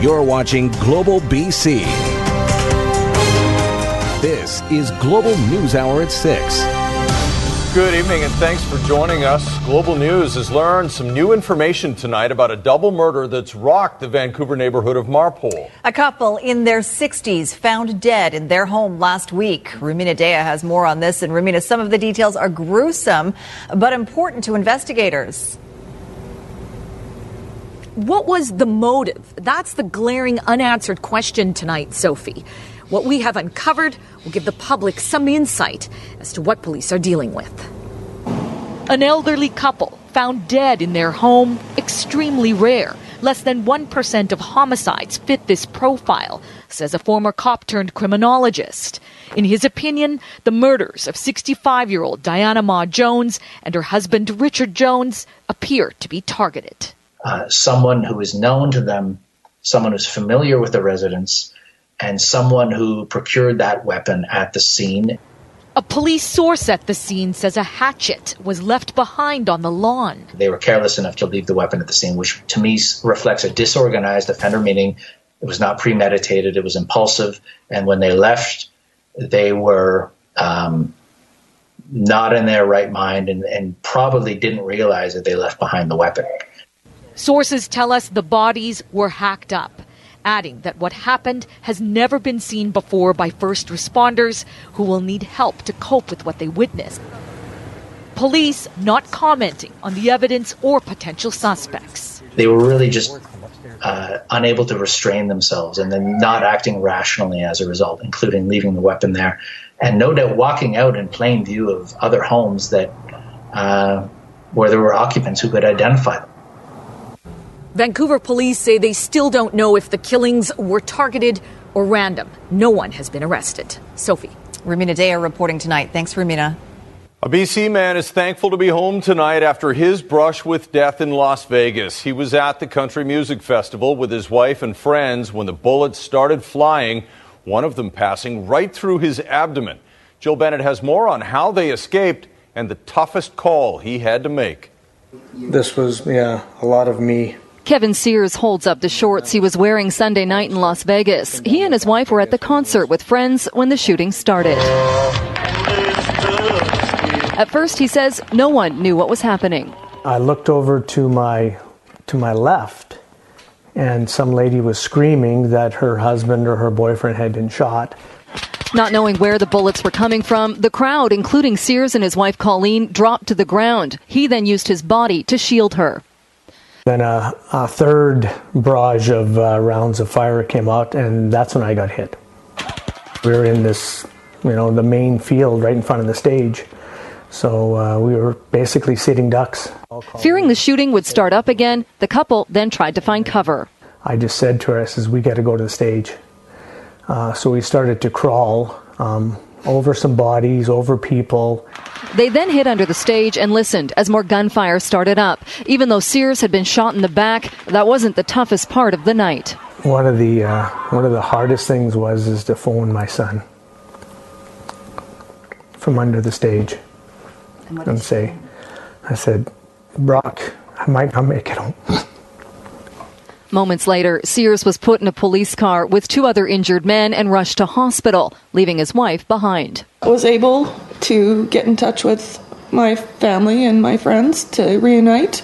You're watching Global BC. This is Global News Hour at 6. Good evening and thanks for joining us. Global News has learned some new information tonight about a double murder that's rocked the Vancouver neighborhood of Marpole. A couple in their 60s found dead in their home last week. Rumina Daya has more on this. And Rumina, some of the details are gruesome, but important to investigators. What was the motive? That's the glaring unanswered question tonight, Sophie. What we have uncovered will give the public some insight as to what police are dealing with. An elderly couple found dead in their home, extremely rare. Less than 1% of homicides fit this profile, says a former cop turned criminologist. In his opinion, the murders of 65 year old Diana Ma Jones and her husband Richard Jones appear to be targeted. Uh, someone who is known to them, someone who's familiar with the residents, and someone who procured that weapon at the scene. A police source at the scene says a hatchet was left behind on the lawn. They were careless enough to leave the weapon at the scene, which to me reflects a disorganized offender, meaning it was not premeditated, it was impulsive. And when they left, they were um, not in their right mind and, and probably didn't realize that they left behind the weapon. Sources tell us the bodies were hacked up, adding that what happened has never been seen before by first responders who will need help to cope with what they witnessed. Police not commenting on the evidence or potential suspects. They were really just uh, unable to restrain themselves and then not acting rationally as a result, including leaving the weapon there. And no doubt walking out in plain view of other homes that uh, where there were occupants who could identify them. Vancouver police say they still don't know if the killings were targeted or random. No one has been arrested. Sophie. Rumina Daya reporting tonight. Thanks, Rumina. A BC man is thankful to be home tonight after his brush with death in Las Vegas. He was at the Country Music Festival with his wife and friends when the bullets started flying, one of them passing right through his abdomen. Jill Bennett has more on how they escaped and the toughest call he had to make. This was, yeah, a lot of me Kevin Sears holds up the shorts he was wearing Sunday night in Las Vegas. He and his wife were at the concert with friends when the shooting started. At first, he says no one knew what was happening. I looked over to my to my left, and some lady was screaming that her husband or her boyfriend had been shot. Not knowing where the bullets were coming from, the crowd, including Sears and his wife Colleen, dropped to the ground. He then used his body to shield her. Then a, a third barrage of uh, rounds of fire came out, and that's when I got hit. We were in this, you know, the main field right in front of the stage. So uh, we were basically sitting ducks. Fearing the shooting would start up again, the couple then tried to find cover. I just said to her, I says, we got to go to the stage. Uh, so we started to crawl um, over some bodies, over people. They then hid under the stage and listened as more gunfire started up. Even though Sears had been shot in the back, that wasn't the toughest part of the night. One of the uh, one of the hardest things was is to phone my son from under the stage and, and say, I said, Brock, I might not make it home. Moments later, Sears was put in a police car with two other injured men and rushed to hospital, leaving his wife behind. I was able to get in touch with my family and my friends to reunite.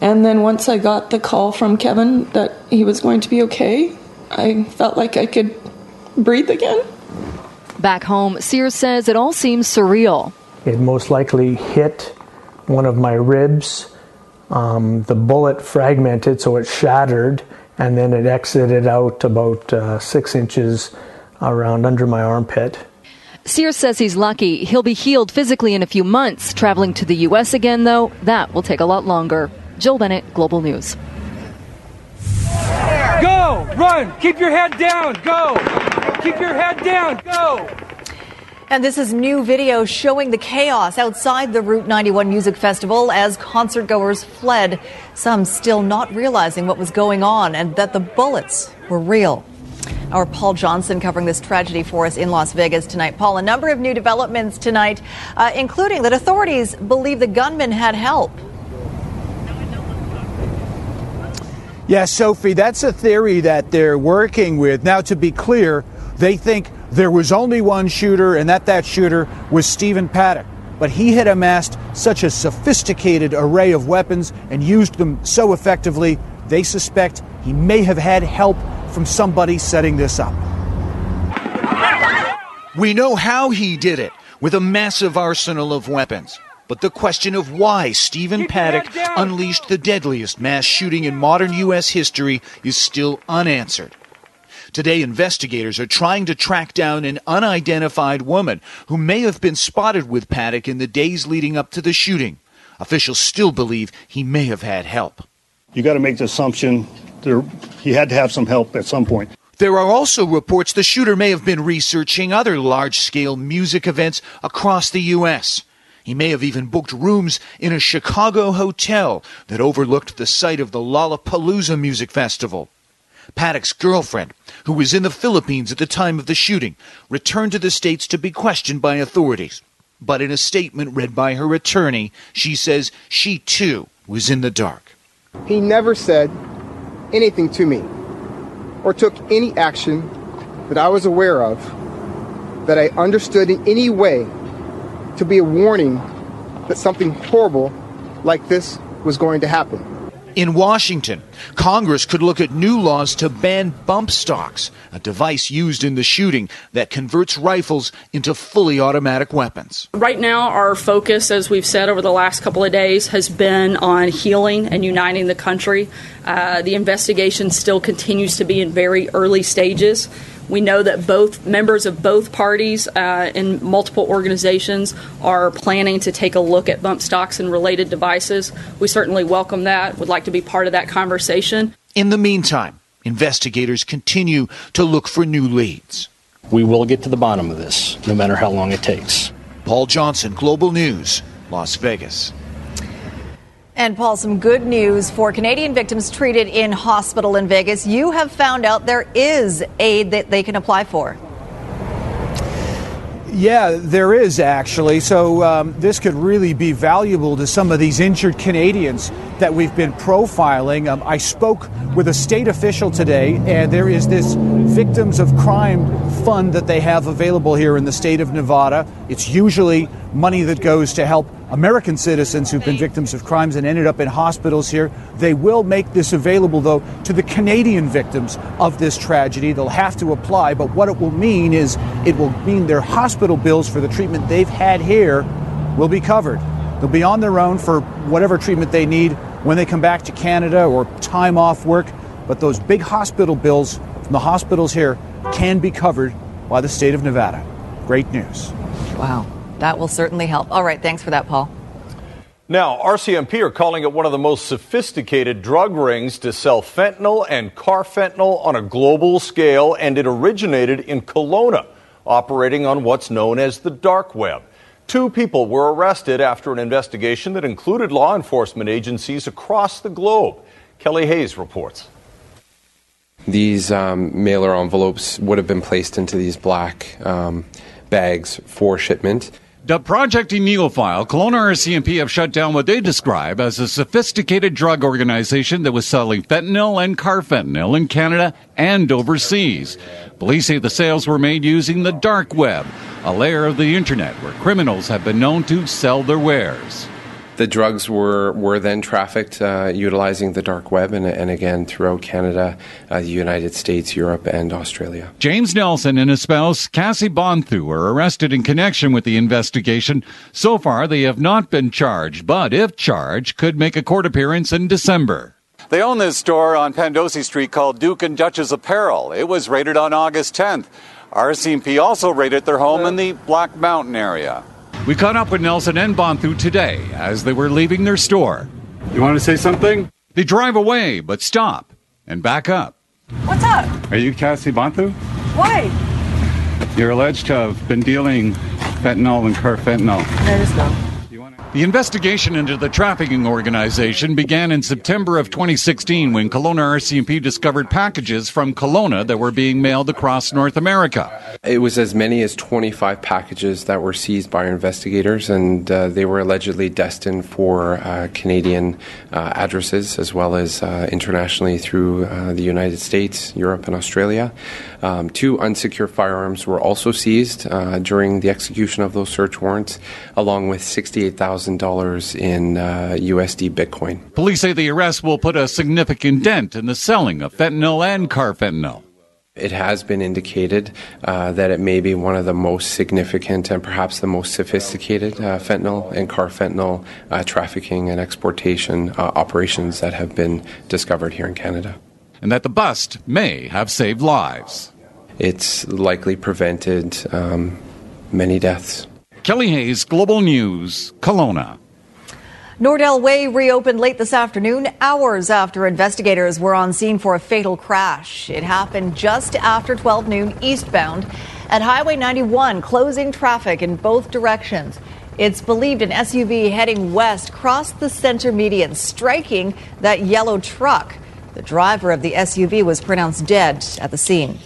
And then once I got the call from Kevin that he was going to be okay, I felt like I could breathe again. Back home, Sears says it all seems surreal. It most likely hit one of my ribs um, the bullet fragmented, so it shattered, and then it exited out about uh, six inches around under my armpit. Sears says he's lucky. He'll be healed physically in a few months. Traveling to the U.S. again, though, that will take a lot longer. Jill Bennett, Global News. Go! Run! Keep your head down! Go! Keep your head down! Go! And this is new video showing the chaos outside the Route 91 Music Festival as concertgoers fled, some still not realizing what was going on and that the bullets were real. Our Paul Johnson covering this tragedy for us in Las Vegas tonight. Paul, a number of new developments tonight, uh, including that authorities believe the gunman had help. Yeah, Sophie, that's a theory that they're working with. Now, to be clear, they think there was only one shooter and that that shooter was Stephen Paddock. But he had amassed such a sophisticated array of weapons and used them so effectively, they suspect he may have had help from somebody setting this up. We know how he did it with a massive arsenal of weapons. But the question of why Stephen Paddock unleashed the deadliest mass shooting in modern U.S. history is still unanswered. Today, investigators are trying to track down an unidentified woman who may have been spotted with Paddock in the days leading up to the shooting. Officials still believe he may have had help. You got to make the assumption there, he had to have some help at some point. There are also reports the shooter may have been researching other large scale music events across the U.S. He may have even booked rooms in a Chicago hotel that overlooked the site of the Lollapalooza Music Festival. Paddock's girlfriend, who was in the Philippines at the time of the shooting, returned to the States to be questioned by authorities. But in a statement read by her attorney, she says she too was in the dark. He never said anything to me or took any action that I was aware of that I understood in any way to be a warning that something horrible like this was going to happen. In Washington, Congress could look at new laws to ban bump stocks, a device used in the shooting that converts rifles into fully automatic weapons. Right now, our focus, as we've said over the last couple of days, has been on healing and uniting the country. Uh, the investigation still continues to be in very early stages. We know that both members of both parties uh, and multiple organizations are planning to take a look at bump stocks and related devices. We certainly welcome that, would like to be part of that conversation. In the meantime, investigators continue to look for new leads. We will get to the bottom of this, no matter how long it takes. Paul Johnson, Global News, Las Vegas. And Paul, some good news for Canadian victims treated in hospital in Vegas. You have found out there is aid that they can apply for. Yeah, there is actually. So um, this could really be valuable to some of these injured Canadians that we've been profiling. Um, I spoke with a state official today, and there is this Victims of Crime fund that they have available here in the state of Nevada. It's usually money that goes to help American citizens who've been victims of crimes and ended up in hospitals here. They will make this available, though, to the Canadian victims of this tragedy. They'll have to apply, but what it will mean is it will mean their hospital bills for the treatment they've had here will be covered. They'll be on their own for whatever treatment they need when they come back to Canada or time off work, but those big hospital bills from the hospitals here can be covered by the state of Nevada. Great news. Wow. That will certainly help. All right, thanks for that, Paul. Now, RCMP are calling it one of the most sophisticated drug rings to sell fentanyl and carfentanil on a global scale, and it originated in Kelowna, operating on what's known as the dark web. Two people were arrested after an investigation that included law enforcement agencies across the globe. Kelly Hayes reports. These um, mailer envelopes would have been placed into these black um, bags for shipment. Dubbed Project File, Kelowna RCMP have shut down what they describe as a sophisticated drug organization that was selling fentanyl and carfentanil in Canada and overseas. Police say the sales were made using the dark web, a layer of the internet where criminals have been known to sell their wares. The drugs were, were then trafficked uh, utilizing the dark web and, and again throughout Canada, uh, the United States, Europe, and Australia. James Nelson and his spouse, Cassie Bonthu, were arrested in connection with the investigation. So far, they have not been charged, but if charged, could make a court appearance in December. They own this store on Pandosy Street called Duke and Duchess Apparel. It was raided on August 10th. RCMP also raided their home in the Black Mountain area. We caught up with Nelson and Bonthu today as they were leaving their store. You want to say something? They drive away, but stop and back up. What's up? Are you Cassie Bantu? Why? You're alleged to have been dealing fentanyl and carfentanil. I just know. The investigation into the trafficking organization began in September of 2016 when Kelowna RCMP discovered packages from Kelowna that were being mailed across North America. It was as many as 25 packages that were seized by investigators, and uh, they were allegedly destined for uh, Canadian uh, addresses as well as uh, internationally through uh, the United States, Europe, and Australia. Um, two unsecured firearms were also seized uh, during the execution of those search warrants, along with $68,000 in USD Bitcoin. Police say the arrest will put a significant dent in the selling of fentanyl and carfentanil. It has been indicated uh, that it may be one of the most significant and perhaps the most sophisticated uh, fentanyl and carfentanil uh, trafficking and exportation operations that have been discovered here in Canada. And that the bust may have saved lives. It's likely prevented um, many deaths. Kelly Hayes, Global News, Kelowna. Nordel Way reopened late this afternoon, hours after investigators were on scene for a fatal crash. It happened just after 12 noon eastbound at Highway 91, closing traffic in both directions. It's believed an SUV heading west crossed the center median, striking that yellow truck. The driver of the SUV was pronounced dead at the scene.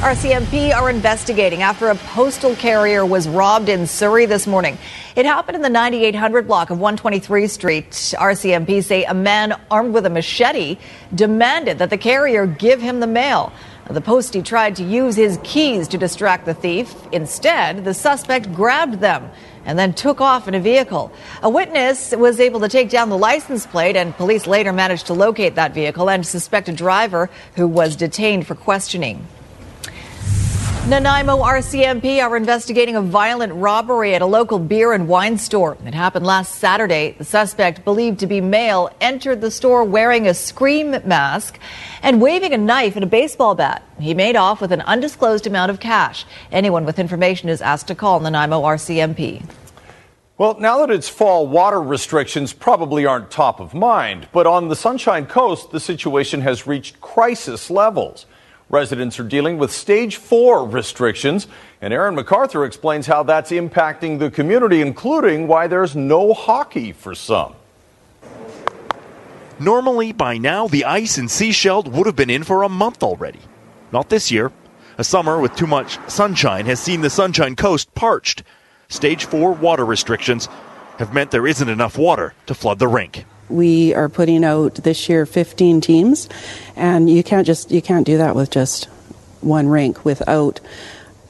RCMP are investigating after a postal carrier was robbed in Surrey this morning. It happened in the 9800 block of 123 Street. RCMP say a man armed with a machete demanded that the carrier give him the mail. The postie tried to use his keys to distract the thief. Instead, the suspect grabbed them and then took off in a vehicle. A witness was able to take down the license plate, and police later managed to locate that vehicle and suspect a driver who was detained for questioning. Nanaimo RCMP are investigating a violent robbery at a local beer and wine store. It happened last Saturday. The suspect, believed to be male, entered the store wearing a scream mask and waving a knife and a baseball bat. He made off with an undisclosed amount of cash. Anyone with information is asked to call Nanaimo RCMP. Well, now that it's fall, water restrictions probably aren't top of mind. But on the Sunshine Coast, the situation has reached crisis levels. Residents are dealing with stage four restrictions, and Aaron McArthur explains how that's impacting the community, including why there's no hockey for some. Normally, by now, the ice in Sechelt would have been in for a month already. Not this year. A summer with too much sunshine has seen the Sunshine Coast parched. Stage 4 water restrictions have meant there isn't enough water to flood the rink we are putting out this year 15 teams and you can't just you can't do that with just one rink without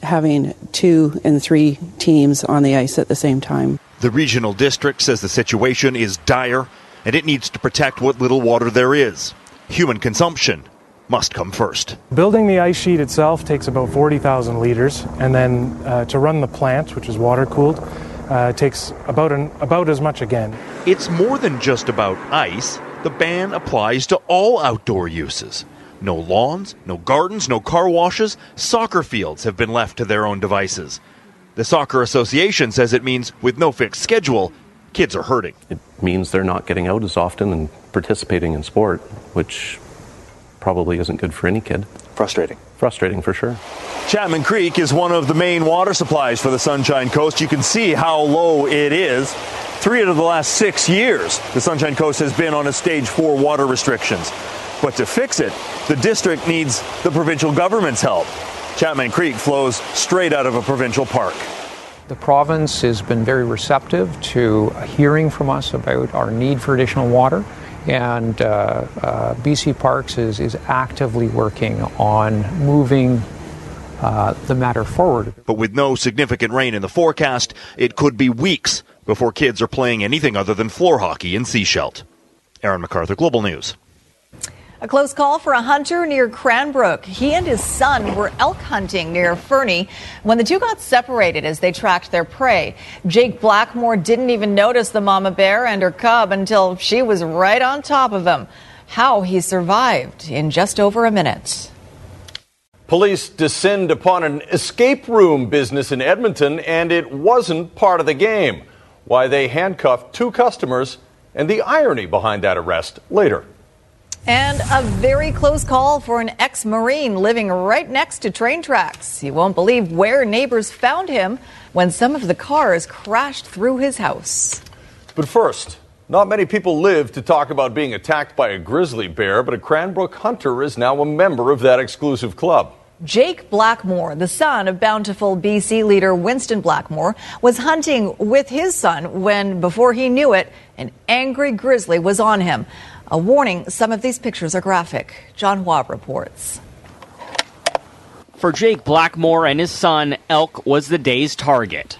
having two and three teams on the ice at the same time. The regional district says the situation is dire and it needs to protect what little water there is. Human consumption must come first. Building the ice sheet itself takes about 40,000 liters, and then uh, to run the plant, which is water cooled, uh, takes about an, about as much again. It's more than just about ice. The ban applies to all outdoor uses. No lawns, no gardens, no car washes. Soccer fields have been left to their own devices. The Soccer Association says it means with no fixed schedule, kids are hurting. It means they're not getting out as often and participating in sport, which probably isn't good for any kid. Frustrating. Frustrating for sure. Chapman Creek is one of the main water supplies for the Sunshine Coast. You can see how low it is. Three out of the last six years, the Sunshine Coast has been on a stage four water restrictions. But to fix it, the district needs the provincial government's help. Chapman Creek flows straight out of a provincial park. The province has been very receptive to hearing from us about our need for additional water and uh, uh, BC Parks is, is actively working on moving uh, the matter forward. But with no significant rain in the forecast, it could be weeks before kids are playing anything other than floor hockey in Sechelt. Aaron McArthur, Global News. A close call for a hunter near Cranbrook. He and his son were elk hunting near Fernie when the two got separated as they tracked their prey. Jake Blackmore didn't even notice the mama bear and her cub until she was right on top of him. How he survived in just over a minute. Police descend upon an escape room business in Edmonton, and it wasn't part of the game. Why they handcuffed two customers and the irony behind that arrest later. And a very close call for an ex Marine living right next to train tracks. You won't believe where neighbors found him when some of the cars crashed through his house. But first, not many people live to talk about being attacked by a grizzly bear, but a Cranbrook hunter is now a member of that exclusive club. Jake Blackmore, the son of bountiful BC leader Winston Blackmore, was hunting with his son when, before he knew it, an angry grizzly was on him. A warning some of these pictures are graphic. John Hua reports. For Jake Blackmore and his son, elk was the day's target.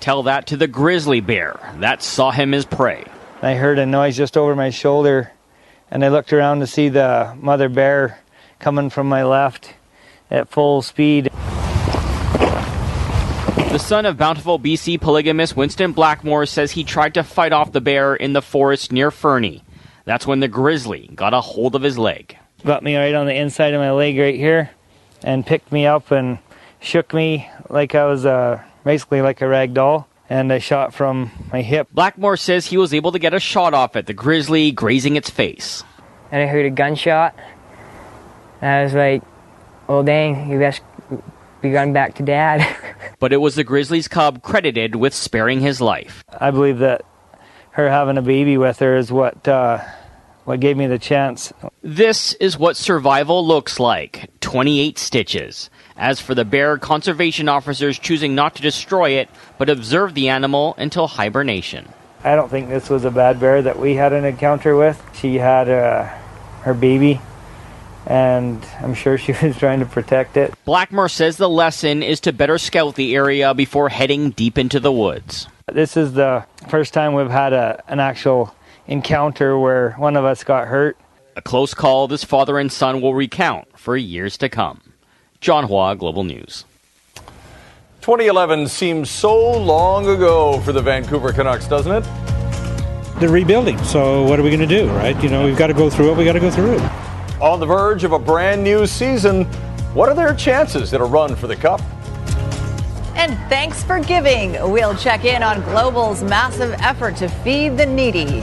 Tell that to the grizzly bear that saw him as prey. I heard a noise just over my shoulder, and I looked around to see the mother bear coming from my left at full speed. The son of bountiful BC polygamist Winston Blackmore says he tried to fight off the bear in the forest near Fernie. That's when the grizzly got a hold of his leg. Got me right on the inside of my leg right here and picked me up and shook me like I was uh, basically like a rag doll. And I shot from my hip. Blackmore says he was able to get a shot off at the grizzly, grazing its face. And I heard a gunshot. And I was like, oh dang, you best be going back to dad. but it was the grizzly's cub credited with sparing his life. I believe that her having a baby with her is what uh, what gave me the chance. This is what survival looks like 28 stitches. As for the bear, conservation officers choosing not to destroy it, but observe the animal until hibernation. I don't think this was a bad bear that we had an encounter with. She had uh, her baby and I'm sure she was trying to protect it. Blackmore says the lesson is to better scout the area before heading deep into the woods. This is the first time we've had a, an actual encounter where one of us got hurt. A close call this father and son will recount for years to come. John Hua, Global News. 2011 seems so long ago for the Vancouver Canucks, doesn't it? They're rebuilding, so what are we going to do, right? You know, we've got to go through it, we got to go through it. On the verge of a brand new season, what are their chances at a run for the Cup? And thanks for giving. We'll check in on Global's massive effort to feed the needy.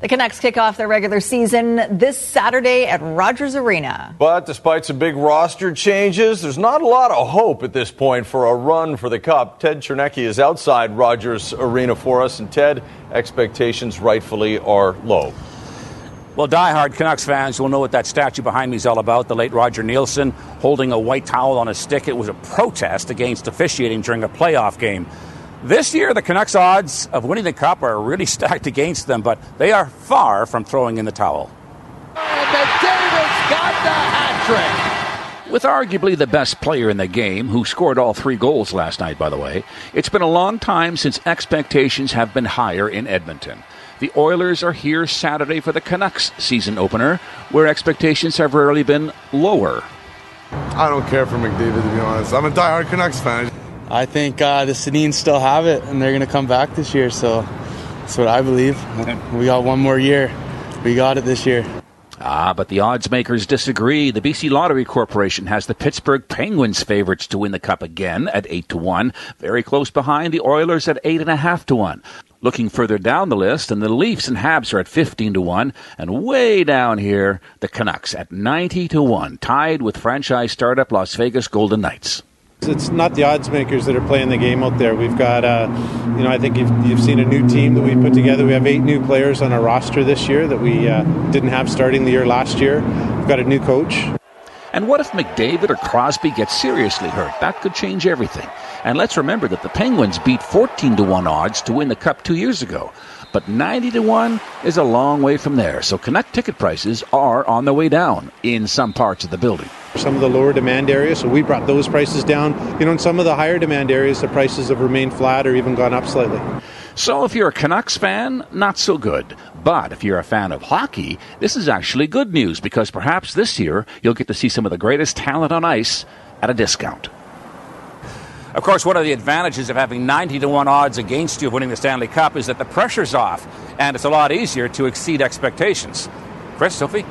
The Canucks kick off their regular season this Saturday at Rogers Arena. But despite some big roster changes, there's not a lot of hope at this point for a run for the Cup. Ted Chernecki is outside Rogers Arena for us, and Ted, expectations rightfully are low. Well, die-hard Canucks fans will know what that statue behind me is all about. The late Roger Neilson holding a white towel on a stick. It was a protest against officiating during a playoff game. This year, the Canucks' odds of winning the Cup are really stacked against them, but they are far from throwing in the towel. And McDavid's got the hat trick. With arguably the best player in the game, who scored all three goals last night, by the way, it's been a long time since expectations have been higher in Edmonton. The Oilers are here Saturday for the Canucks season opener, where expectations have rarely been lower. I don't care for McDavid, to be honest. I'm a diehard Canucks fan. I think uh, the Sedins still have it, and they're going to come back this year, so that's what I believe. We got one more year. We got it this year. Ah, but the odds makers disagree. The BC Lottery Corporation has the Pittsburgh Penguins favorites to win the cup again at eight to one, very close behind the Oilers at eight and a half to one. Looking further down the list, and the Leafs and Habs are at 15 to 1, and way down here, the Canucks at 90 to 1, tied with franchise startup Las Vegas Golden Knights. It's not the odds makers that are playing the game out there. We've got, uh, you know, I think you've, you've, seen a new team that we put together. We have eight new players on our roster this year that we uh, didn't have starting the year last year. We've got a new coach. And what if McDavid or Crosby get seriously hurt? That could change everything. And let's remember that the Penguins beat 14 to 1 odds to win the Cup two years ago. But 90 to 1 is a long way from there. So Canuck ticket prices are on the way down in some parts of the building. Some of the lower demand areas, so we brought those prices down. You know, in some of the higher demand areas, the prices have remained flat or even gone up slightly. So if you're a Canucks fan, not so good. But if you're a fan of hockey, this is actually good news because perhaps this year you'll get to see some of the greatest talent on ice at a discount. Of course, one of the advantages of having 90 to 1 odds against you of winning the Stanley Cup is that the pressure's off and it's a lot easier to exceed expectations. Chris, Sophie?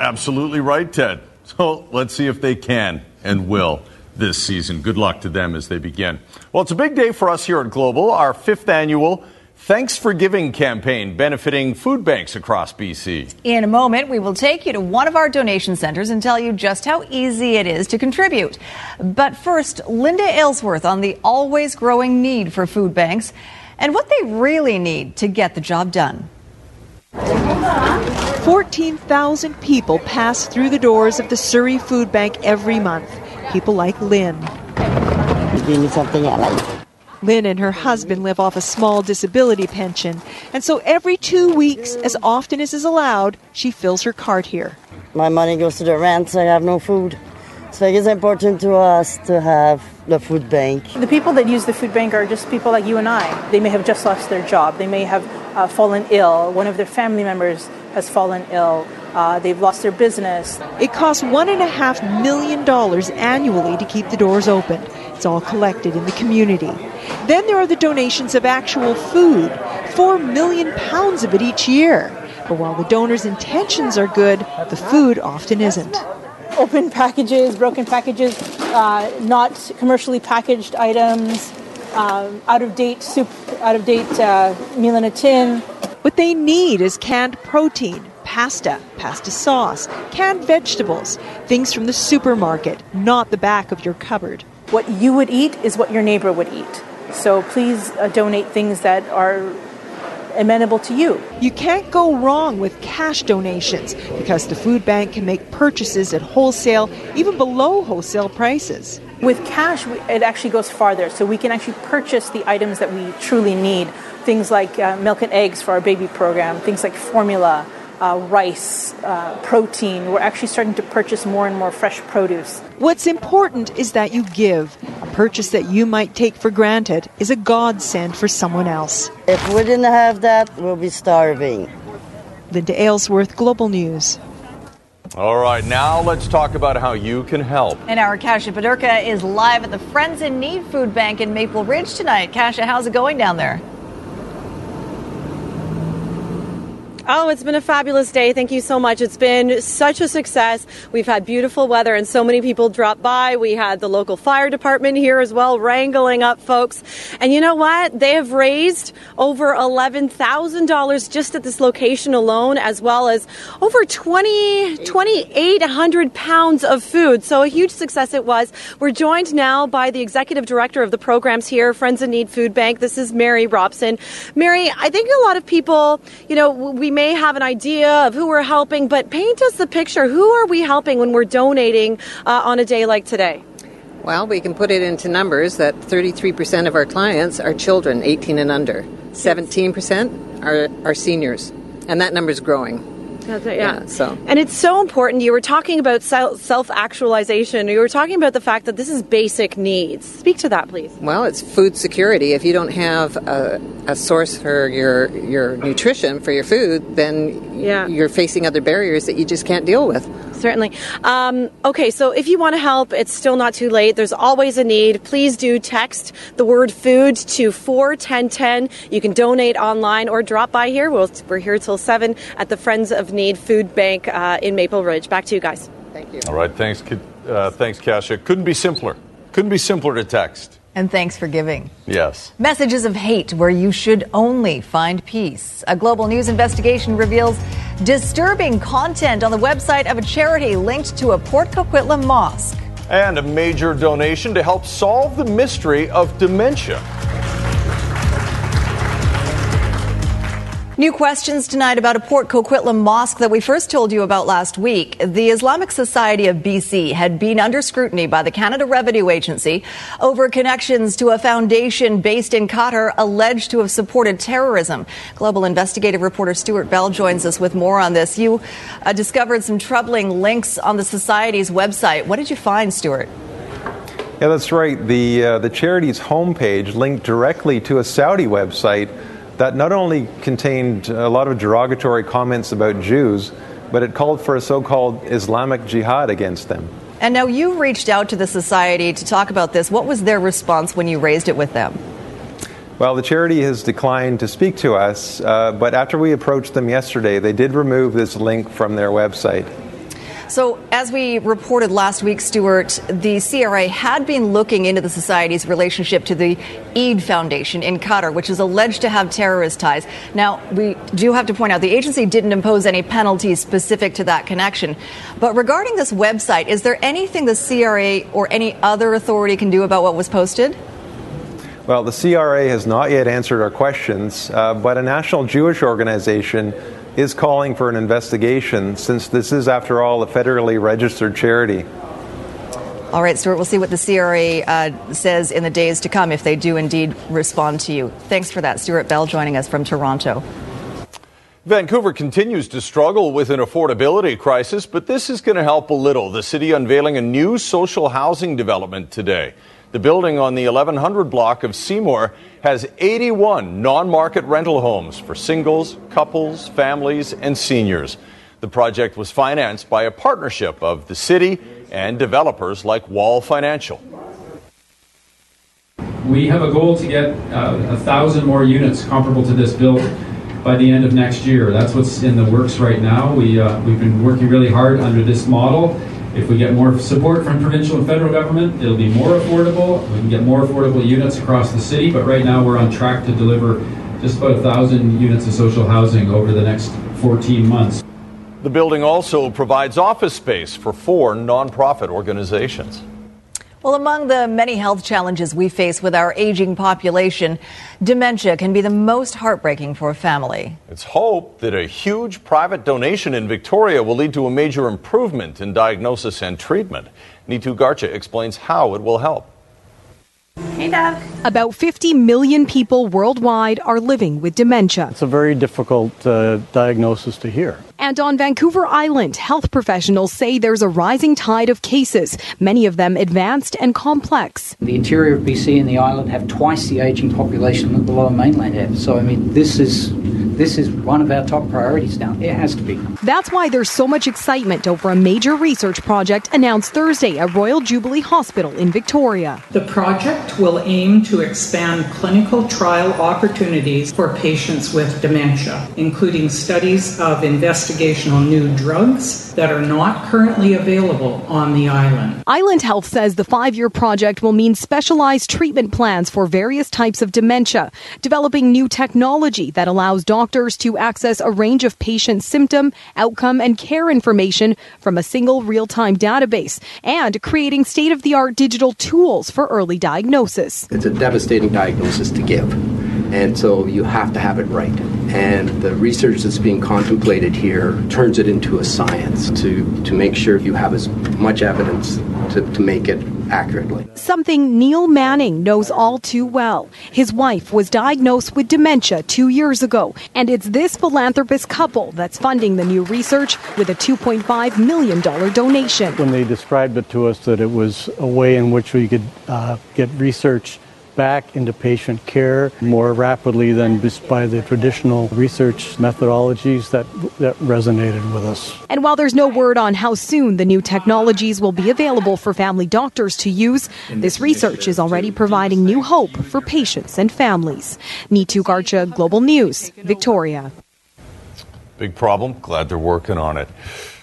Absolutely right, Ted. So let's see if they can and will this season. Good luck to them as they begin. Well, it's a big day for us here at Global, our fifth annual Thanks for Giving campaign benefiting food banks across BC. In a moment, we will take you to one of our donation centers and tell you just how easy it is to contribute. But first, Linda Aylesworth on the always growing need for food banks and what they really need to get the job done. 14,000 people pass through the doors of the Surrey Food Bank every month. People like Lynn. Give me something I like. Lynn and her husband live off a small disability pension, and so every two weeks, as often as is allowed, she fills her cart here. My money goes to the rent, so I have no food. So it is important to us to have the food bank. The people that use the food bank are just people like you and I. They may have just lost their job. They may have uh, fallen ill. One of their family members has fallen ill. Uh, they've lost their business. It costs $1.5 million annually to keep the doors open. It's all collected in the community. Then there are the donations of actual food, 4 million pounds of it each year. But while the donors' intentions are good, the food often isn't. Open packages, broken packages, uh, not commercially packaged items, um, out of date soup, out of date uh, meal in a tin. What they need is canned protein, pasta, pasta sauce, canned vegetables, things from the supermarket, not the back of your cupboard. What you would eat is what your neighbor would eat. So please uh, donate things that are amenable to you. You can't go wrong with cash donations because the food bank can make purchases at wholesale, even below wholesale prices. With cash, it actually goes farther. So we can actually purchase the items that we truly need. Things like uh, milk and eggs for our baby program, things like formula, uh, rice, uh, protein. We're actually starting to purchase more and more fresh produce. What's important is that you give. A purchase that you might take for granted is a godsend for someone else. If we didn't have that, we'll be starving. Linda Aylesworth, Global News. All right, now let's talk about how you can help. And our Kasha Paderka is live at the Friends in Need Food Bank in Maple Ridge tonight. Kasha, how's it going down there? Oh, it's been a fabulous day. Thank you so much. It's been such a success. We've had beautiful weather and so many people drop by. We had the local fire department here as well, wrangling up folks. And you know what? They have raised over $11,000 just at this location alone, as well as over 20, 2,800 pounds of food. So a huge success it was. We're joined now by the executive director of the programs here, Friends in Need Food Bank. This is Mary Robson. Mary, I think a lot of people, you know, we may have an idea of who we're helping, but paint us the picture. Who are we helping when we're donating uh, on a day like today? Well, we can put it into numbers that 33% of our clients are children 18 and under, 17% are, are seniors, and that number is growing. That's it, yeah. yeah. So, and it's so important. You were talking about self actualization. You were talking about the fact that this is basic needs. Speak to that, please. Well, it's food security. If you don't have a, a source for your your nutrition for your food, then yeah. you're facing other barriers that you just can't deal with. Certainly. Um, okay, so if you want to help, it's still not too late. There's always a need. Please do text the word food to 41010. You can donate online or drop by here. we we are here till 7 at the Friends of Need Food Bank uh, in Maple Ridge. Back to you guys. Thank you. All right, thanks, uh, thanks, Kasha. Couldn't be simpler. Couldn't be simpler to text. And thanks for giving. Yes. Messages of hate where you should only find peace. A global news investigation reveals disturbing content on the website of a charity linked to a Port Coquitlam mosque. And a major donation to help solve the mystery of dementia. New questions tonight about a Port Coquitlam mosque that we first told you about last week. The Islamic Society of BC had been under scrutiny by the Canada Revenue Agency over connections to a foundation based in Qatar alleged to have supported terrorism. Global investigative reporter Stewart Bell joins us with more on this. You uh, discovered some troubling links on the Society's website. What did you find, Stewart? Yeah, that's right. The, uh, the charity's homepage linked directly to a Saudi website that not only contained a lot of derogatory comments about Jews, but it called for a so called Islamic jihad against them. And now you reached out to the society to talk about this. What was their response when you raised it with them? Well, the charity has declined to speak to us, uh, but after we approached them yesterday, they did remove this link from their website. So, as we reported last week, Stewart, the CRA had been looking into the Society's relationship to the Eid Foundation in Qatar, which is alleged to have terrorist ties. Now, we do have to point out the agency didn't impose any penalties specific to that connection. But regarding this website, is there anything the CRA or any other authority can do about what was posted? Well, the CRA has not yet answered our questions, uh, but a national Jewish organization is calling for an investigation since this is, after all, a federally registered charity. All right, Stewart, we'll see what the CRA uh, says in the days to come if they do indeed respond to you. Thanks for that. Stewart Bell joining us from Toronto. Vancouver continues to struggle with an affordability crisis, but this is going to help a little. The city unveiling a new social housing development today. The building on the 1100 block of Seymour has 81 non market rental homes for singles, couples, families, and seniors. The project was financed by a partnership of the city and developers like Wall Financial. We have a goal to get uh, a thousand more units comparable to this built by the end of next year. That's what's in the works right now. We, uh, we've been working really hard under this model if we get more support from provincial and federal government, it'll be more affordable. We can get more affordable units across the city, but right now we're on track to deliver just about 1,000 units of social housing over the next 14 months. The building also provides office space for four nonprofit organizations. Well, among the many health challenges we face with our aging population, dementia can be the most heartbreaking for a family. It's hoped that a huge private donation in Victoria will lead to a major improvement in diagnosis and treatment. Neetu Garcha explains how it will help. Hey, Doug. About 50 million people worldwide are living with dementia. It's a very difficult uh, diagnosis to hear. And on Vancouver Island, health professionals say there's a rising tide of cases, many of them advanced and complex. The interior of BC and the island have twice the aging population that the lower mainland have. So, I mean, this is this is one of our top priorities now. It has to be. That's why there's so much excitement over a major research project announced Thursday at Royal Jubilee Hospital in Victoria. The project will aim to expand clinical trial opportunities for patients with dementia, including studies of investigational new drugs that are not currently available on the island. Island Health says the five year project will mean specialized treatment plans for various types of dementia, developing new technology that allows doctors doctors to access a range of patient symptom, outcome, and care information from a single real time database, and creating state of the art digital tools for early diagnosis. It's a devastating diagnosis to give, and so you have to have it right. And the research that's being contemplated here turns it into a science to, to make sure you have as much evidence to, to make it accurately. Something Neil Manning knows all too well. His wife was diagnosed with dementia two years ago, and it's this philanthropist couple that's funding the new research with a $2.5 million donation. When they described it to us that it was a way in which we could uh, get research back into patient care more rapidly than just by the traditional research methodologies that, that resonated with us. And while there's no word on how soon the new technologies will be available for family doctors to use, this research is already providing new hope for patients and families. Neetu Garcha, Global News, Victoria. Big problem. Glad they're working on it.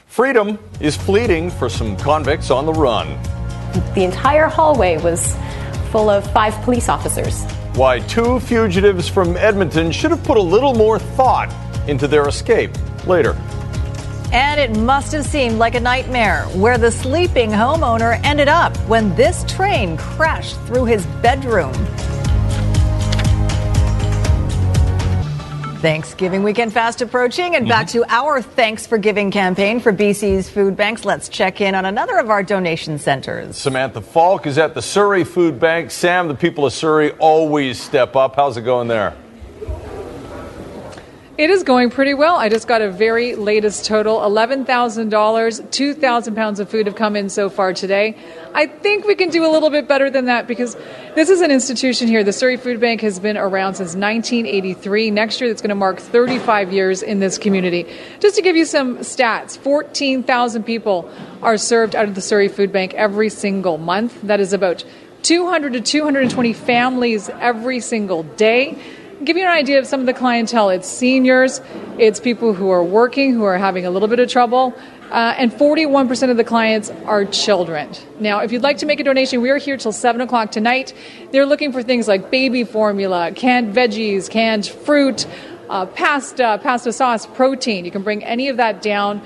Freedom is fleeting for some convicts on the run. The entire hallway was full of five police officers. Why two fugitives from Edmonton should have put a little more thought into their escape. Later. And it must have seemed like a nightmare where the sleeping homeowner ended up when this train crashed through his bedroom. Thanksgiving weekend fast approaching, and back mm-hmm. to our Thanks for Giving campaign for BC's food banks. Let's check in on another of our donation centers. Samantha Falk is at the Surrey Food Bank. Sam, the people of Surrey always step up. How's it going there? It is going pretty well. I just got a very latest total $11,000. 2,000 pounds of food have come in so far today. I think we can do a little bit better than that because this is an institution here. The Surrey Food Bank has been around since 1983. Next year, it's going to mark 35 years in this community. Just to give you some stats 14,000 people are served out of the Surrey Food Bank every single month. That is about 200 to 220 families every single day. Give you an idea of some of the clientele, it's seniors, it's people who are working, who are having a little bit of trouble. Uh, and 41% of the clients are children. Now, if you'd like to make a donation, we are here till 7 o'clock tonight. They're looking for things like baby formula, canned veggies, canned fruit, uh, pasta, pasta sauce, protein. You can bring any of that down.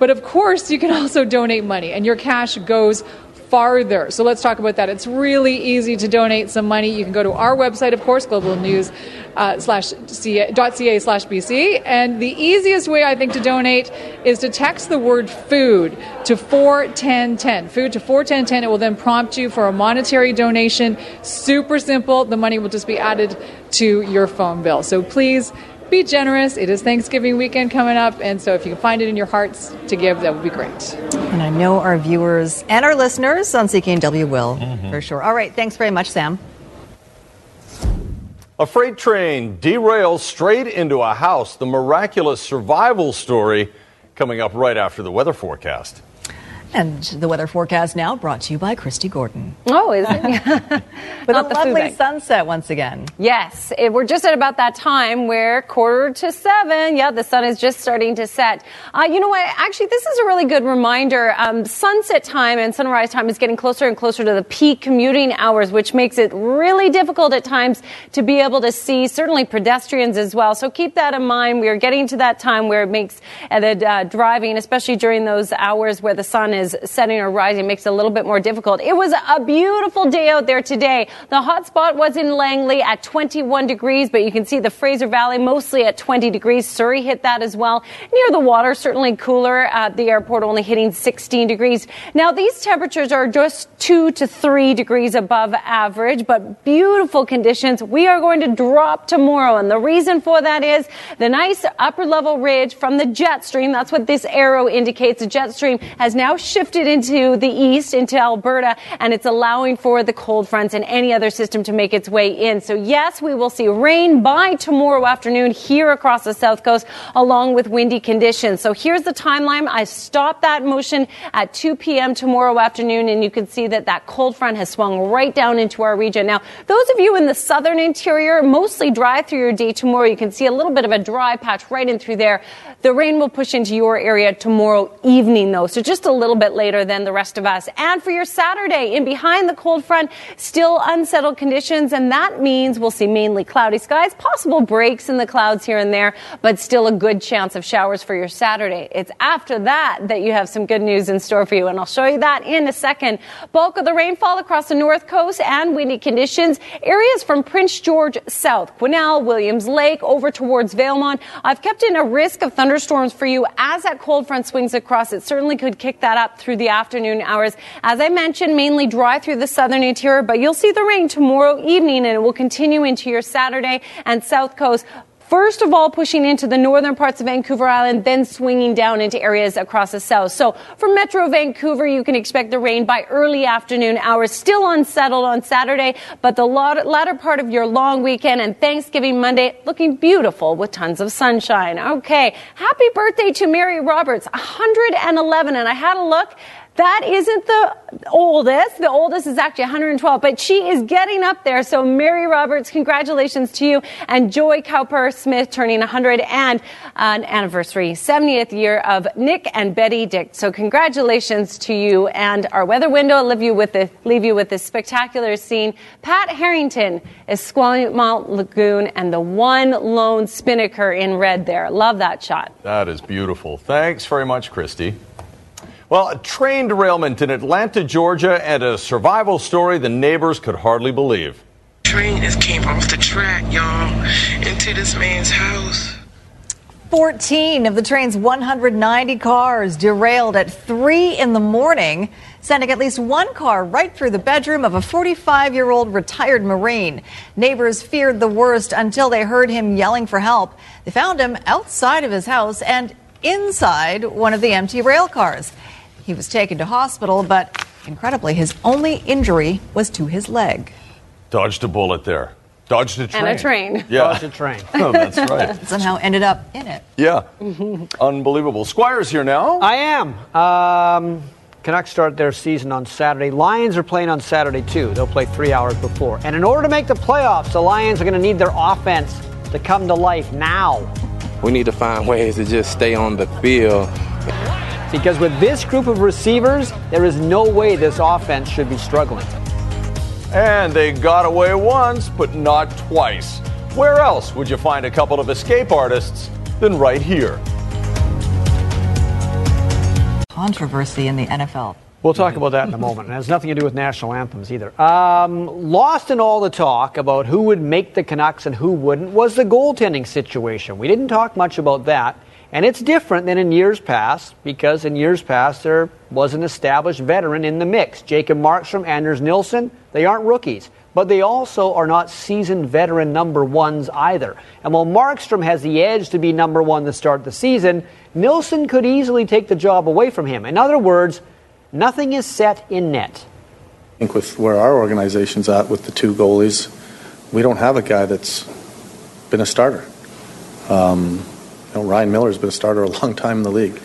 But of course, you can also donate money, and your cash goes farther. So let's talk about that. It's really easy to donate some money. You can go to our website, of course, global news uh, slash bc, and the easiest way I think to donate is to text the word food to 41010. Food to 41010. It will then prompt you for a monetary donation. Super simple. The money will just be added to your phone bill. So please be generous. It is Thanksgiving weekend coming up, and so if you can find it in your hearts to give, that would be great. And I know our viewers and our listeners on CKNW will, mm-hmm. for sure. All right, thanks very much, Sam. A freight train derails straight into a house. The miraculous survival story coming up right after the weather forecast. And the weather forecast now brought to you by Christy Gordon. Oh, is it? With a lovely sunset once again. Yes, it, we're just at about that time where quarter to seven, yeah, the sun is just starting to set. Uh, you know what? Actually, this is a really good reminder. Um, sunset time and sunrise time is getting closer and closer to the peak commuting hours, which makes it really difficult at times to be able to see, certainly pedestrians as well. So keep that in mind. We are getting to that time where it makes uh, the uh, driving, especially during those hours where the sun is is setting or rising makes it a little bit more difficult. It was a beautiful day out there today. The hot spot was in Langley at 21 degrees, but you can see the Fraser Valley mostly at 20 degrees. Surrey hit that as well. Near the water, certainly cooler at the airport, only hitting 16 degrees. Now, these temperatures are just two to three degrees above average, but beautiful conditions. We are going to drop tomorrow, and the reason for that is the nice upper level ridge from the jet stream. That's what this arrow indicates. The jet stream has now shifted into the east, into Alberta, and it's allowing for the cold fronts and any other system to make its way in. So yes, we will see rain by tomorrow afternoon here across the south coast, along with windy conditions. So here's the timeline. I stopped that motion at 2 p.m. tomorrow afternoon, and you can see that that cold front has swung right down into our region. Now, those of you in the southern interior, mostly dry through your day tomorrow. You can see a little bit of a dry patch right in through there. The rain will push into your area tomorrow evening, though. So just a little bit later than the rest of us. And for your Saturday, in behind the cold front, still unsettled conditions, and that means we'll see mainly cloudy skies, possible breaks in the clouds here and there, but still a good chance of showers for your Saturday. It's after that that you have some good news in store for you, and I'll show you that in a second. Bulk of the rainfall across the north coast and windy conditions. Areas from Prince George south, Quesnel, Williams Lake, over towards Valemount. I've kept in a risk of thunderstorms for you as that cold front swings across. It certainly could kick that up up through the afternoon hours. As I mentioned, mainly dry through the southern interior, but you'll see the rain tomorrow evening and it will continue into your Saturday and south coast. First of all, pushing into the northern parts of Vancouver Island, then swinging down into areas across the south. So for Metro Vancouver, you can expect the rain by early afternoon hours. Still unsettled on Saturday, but the latter part of your long weekend and Thanksgiving Monday looking beautiful with tons of sunshine. Okay. Happy birthday to Mary Roberts, 111. And I had a look that isn't the oldest. The oldest is actually 112, but she is getting up there. So Mary Roberts, congratulations to you. And Joy Cowper Smith turning 100 and an anniversary, 70th year of Nick and Betty Dick. So congratulations to you. And our weather window, I'll leave you with, the, leave you with this spectacular scene. Pat Harrington is Squamount Lagoon and the one lone spinnaker in red there. Love that shot. That is beautiful. Thanks very much, Christy. Well, a train derailment in Atlanta, Georgia, and a survival story the neighbors could hardly believe. Train just came off the track, y'all, into this man's house. 14 of the train's 190 cars derailed at 3 in the morning, sending at least one car right through the bedroom of a 45 year old retired Marine. Neighbors feared the worst until they heard him yelling for help. They found him outside of his house and inside one of the empty rail cars. He was taken to hospital, but incredibly, his only injury was to his leg. Dodged a bullet there. Dodged a train. And a train. Yeah. Dodged a train. oh, that's right. Somehow ended up in it. Yeah. Unbelievable. Squire's here now. I am. Um, Canucks start their season on Saturday. Lions are playing on Saturday, too. They'll play three hours before. And in order to make the playoffs, the Lions are going to need their offense to come to life now. We need to find ways to just stay on the field. Because with this group of receivers, there is no way this offense should be struggling. And they got away once, but not twice. Where else would you find a couple of escape artists than right here? Controversy in the NFL. We'll talk about that in a moment. It has nothing to do with national anthems either. Um, lost in all the talk about who would make the Canucks and who wouldn't was the goaltending situation. We didn't talk much about that. And it's different than in years past because in years past there was an established veteran in the mix. Jacob Markstrom, Anders Nilsson, they aren't rookies, but they also are not seasoned veteran number ones either. And while Markstrom has the edge to be number one to start the season, Nilsson could easily take the job away from him. In other words, nothing is set in net. I think with where our organization's at with the two goalies, we don't have a guy that's been a starter. Um, you know, Ryan Miller's been a starter a long time in the league.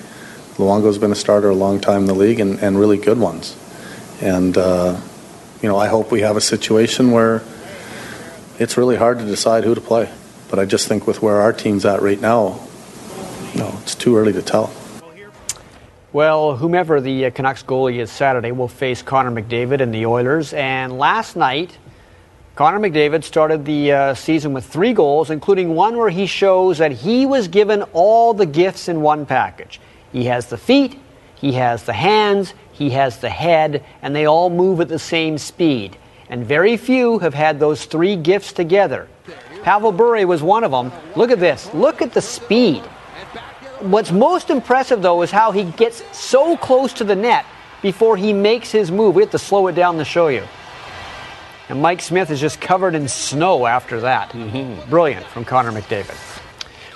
Luongo's been a starter a long time in the league, and, and really good ones. And uh, you know, I hope we have a situation where it's really hard to decide who to play. But I just think with where our team's at right now, you know, it's too early to tell. Well, whomever the uh, Canucks goalie is Saturday will face Connor McDavid and the Oilers. And last night, Connor McDavid started the uh, season with three goals, including one where he shows that he was given all the gifts in one package. He has the feet, he has the hands, he has the head, and they all move at the same speed. And very few have had those three gifts together. Pavel Bure was one of them. Look at this. Look at the speed. What's most impressive, though, is how he gets so close to the net before he makes his move. We have to slow it down to show you. And Mike Smith is just covered in snow after that. Mm-hmm. Brilliant from Connor McDavid.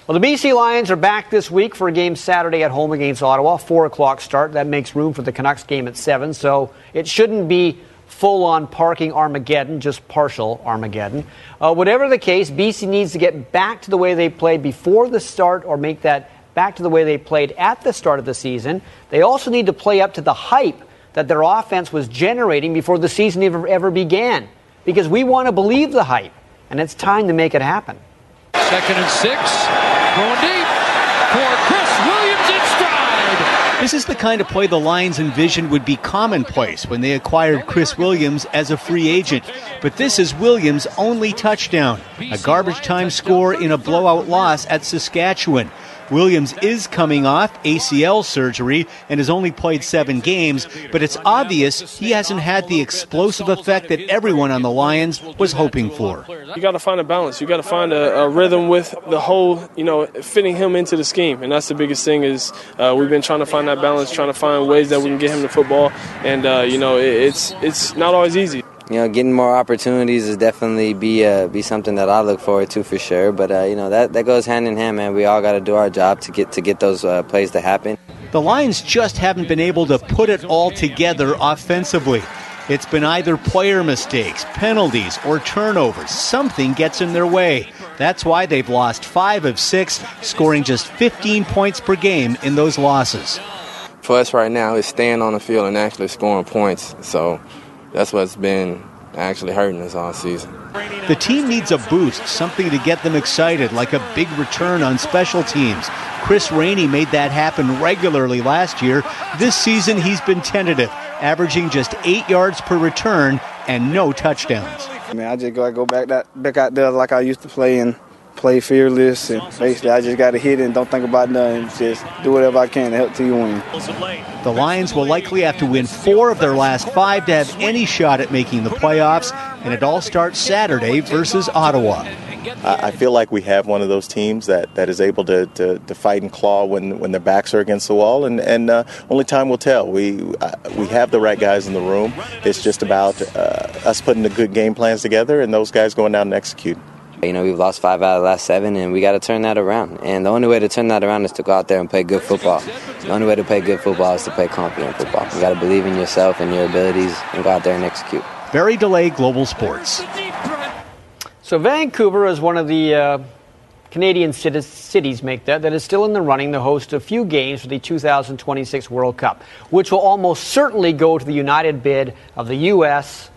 Well, the BC Lions are back this week for a game Saturday at home against Ottawa. Four o'clock start. That makes room for the Canucks game at seven. So it shouldn't be full on parking Armageddon, just partial Armageddon. Uh, whatever the case, BC needs to get back to the way they played before the start or make that back to the way they played at the start of the season. They also need to play up to the hype that their offense was generating before the season ever, ever began. Because we want to believe the hype, and it's time to make it happen. Second and six, going deep for Chris Williams in stride. This is the kind of play the Lions envisioned would be commonplace when they acquired Chris Williams as a free agent. But this is Williams' only touchdown, a garbage time score in a blowout loss at Saskatchewan. Williams is coming off ACL surgery and has only played seven games, but it's obvious he hasn't had the explosive effect that everyone on the Lions was hoping for. You got to find a balance. You got to find a, a, rhythm with the whole, you know, fitting him into the scheme, and that's the biggest thing. Is uh, we've been trying to find that balance, trying to find ways that we can get him to football, and uh, you know, it, it's it's not always easy you know, getting more opportunities is definitely be uh, be something that I look forward to for sure. But uh, you know, that that goes hand in hand, man. We all got to do our job to get to get those uh, plays to happen. The Lions just haven't been able to put it all together offensively. It's been either player mistakes, penalties, or turnovers. Something gets in their way. That's why they've lost five of six, scoring just 15 points per game in those losses. For us right now, it's staying on the field and actually scoring points. So that's what's been actually hurting us all season. The team needs a boost, something to get them excited, like a big return on special teams. Chris Rainey made that happen regularly last year. This season, he's been tentative, averaging just eight yards per return and no touchdowns. I mean, I just go, go back that back out there like I used to play and play fearless, and basically I just got to hit it and don't think about nothing. Just do whatever I can to help till you win. The Lions will likely have to win four of their last five to have any shot at making the playoffs, and it all starts Saturday versus Ottawa. I feel like we have one of those teams that, that is able to, to, to fight and claw when, when their backs are against the wall, and, and uh, only time will tell. We uh, we have the right guys in the room. It's just about uh, us putting the good game plans together and those guys going out and executing. You know, we've lost five out of the last seven, and we got to turn that around. And the only way to turn that around is to go out there and play good football. The only way to play good football is to play confident football. You got to believe in yourself and your abilities, and go out there and execute. Barry DeLay, Global Sports. So Vancouver is one of the uh, Canadian cities make that that is still in the running to host a few games for the 2026 World Cup, which will almost certainly go to the united bid of the U.S.,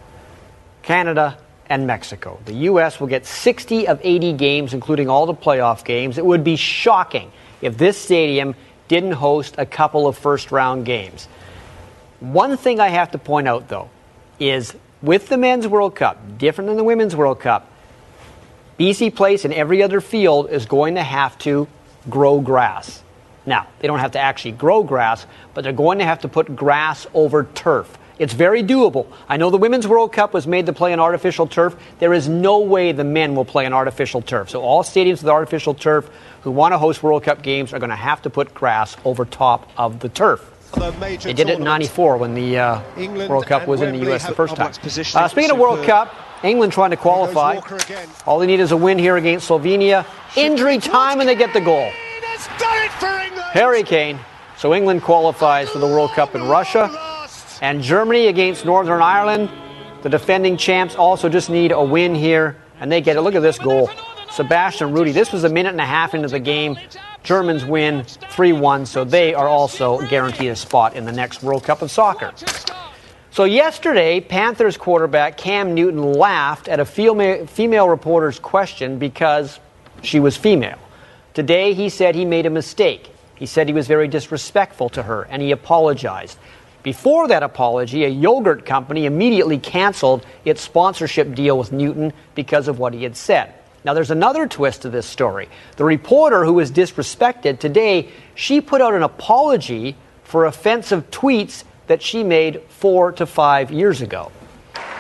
Canada, and Mexico. The U.S. will get 60 of 80 games, including all the playoff games. It would be shocking if this stadium didn't host a couple of first round games. One thing I have to point out, though, is with the Men's World Cup, different than the Women's World Cup, BC Place and every other field is going to have to grow grass. Now, they don't have to actually grow grass, but they're going to have to put grass over turf. It's very doable. I know the Women's World Cup was made to play on artificial turf. There is no way the men will play on artificial turf. So, all stadiums with artificial turf who want to host World Cup games are going to have to put grass over top of the turf. They did it in 94 when the uh, World Cup was in the U.S. the first time. Uh, speaking of World Cup, England trying to qualify. All they need is a win here against Slovenia. Injury time and they get the goal. Harry Kane. So England qualifies for the World Cup in Russia. And Germany against Northern Ireland. The defending champs also just need a win here, and they get it. Look at this goal. Sebastian Rudy. This was a minute and a half into the game. Germans win 3 1, so they are also guaranteed a spot in the next World Cup of Soccer. So, yesterday, Panthers quarterback Cam Newton laughed at a female, female reporter's question because she was female. Today, he said he made a mistake. He said he was very disrespectful to her, and he apologized. Before that apology, a yogurt company immediately canceled its sponsorship deal with Newton because of what he had said. Now, there's another twist to this story. The reporter who was disrespected today, she put out an apology for offensive tweets that she made four to five years ago.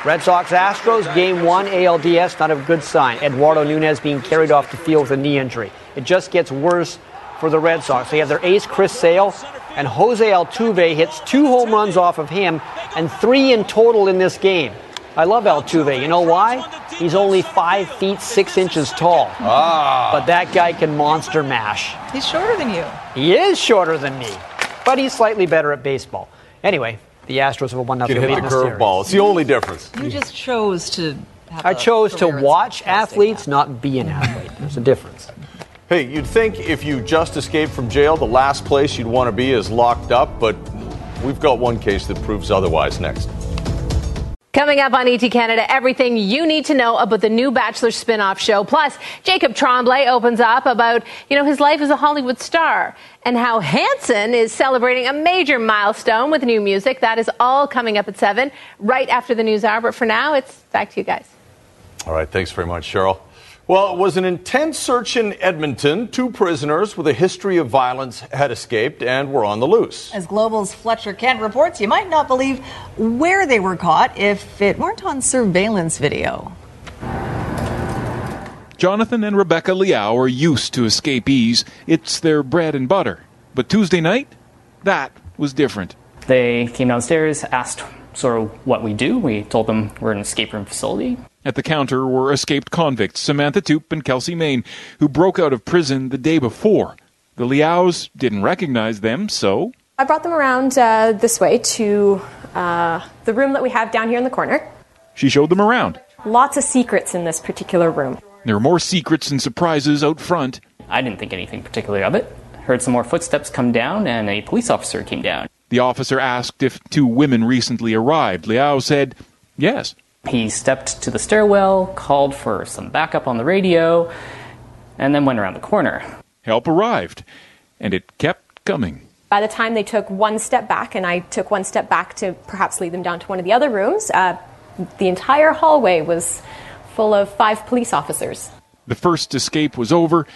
Red Sox Astros, game one, ALDS, not a good sign. Eduardo Nunez being carried off the field with a knee injury. It just gets worse for the Red Sox. They have their ace, Chris Sale, and Jose Altuve hits two home runs off of him and three in total in this game. I love Altuve. You know why? He's only five feet six inches tall. Ah. But that guy can monster mash. He's shorter than you. He is shorter than me, but he's slightly better at baseball. Anyway, the Astros have a one nothing Can hit lead the in the series. curveball. It's the only difference. You just chose to. Have I a chose to watch athletes, not be an athlete. There's a difference. Hey, you'd think if you just escaped from jail, the last place you'd want to be is locked up, but we've got one case that proves otherwise next. Coming up on ET Canada, everything you need to know about the new Bachelor spin-off show. Plus, Jacob Tremblay opens up about, you know, his life as a Hollywood star and how Hanson is celebrating a major milestone with new music. That is all coming up at 7, right after the news hour. But for now, it's back to you guys. All right, thanks very much, Cheryl. Well, it was an intense search in Edmonton. Two prisoners with a history of violence had escaped and were on the loose. As Global's Fletcher Kent reports, you might not believe where they were caught if it weren't on surveillance video. Jonathan and Rebecca Liao are used to escapees. It's their bread and butter. But Tuesday night, that was different. They came downstairs, asked sort of what we do. We told them we're an escape room facility. At the counter were escaped convicts Samantha Toop and Kelsey Main, who broke out of prison the day before. The Liaos didn't recognize them, so. I brought them around uh, this way to uh, the room that we have down here in the corner. She showed them around. Lots of secrets in this particular room. There are more secrets and surprises out front. I didn't think anything particularly of it. Heard some more footsteps come down, and a police officer came down. The officer asked if two women recently arrived. Liao said, yes. He stepped to the stairwell, called for some backup on the radio, and then went around the corner. Help arrived, and it kept coming. By the time they took one step back, and I took one step back to perhaps lead them down to one of the other rooms, uh, the entire hallway was full of five police officers. The first escape was over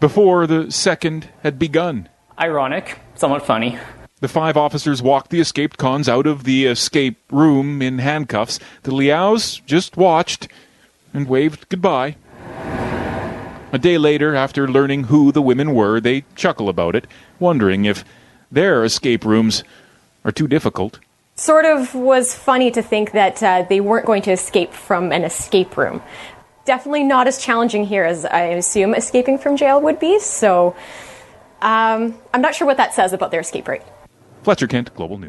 before the second had begun. Ironic, somewhat funny. The five officers walked the escaped cons out of the escape room in handcuffs. The Liaos just watched and waved goodbye. A day later, after learning who the women were, they chuckle about it, wondering if their escape rooms are too difficult. Sort of was funny to think that uh, they weren't going to escape from an escape room. Definitely not as challenging here as I assume escaping from jail would be, so um, I'm not sure what that says about their escape rate. Fletcher Kent, Global News.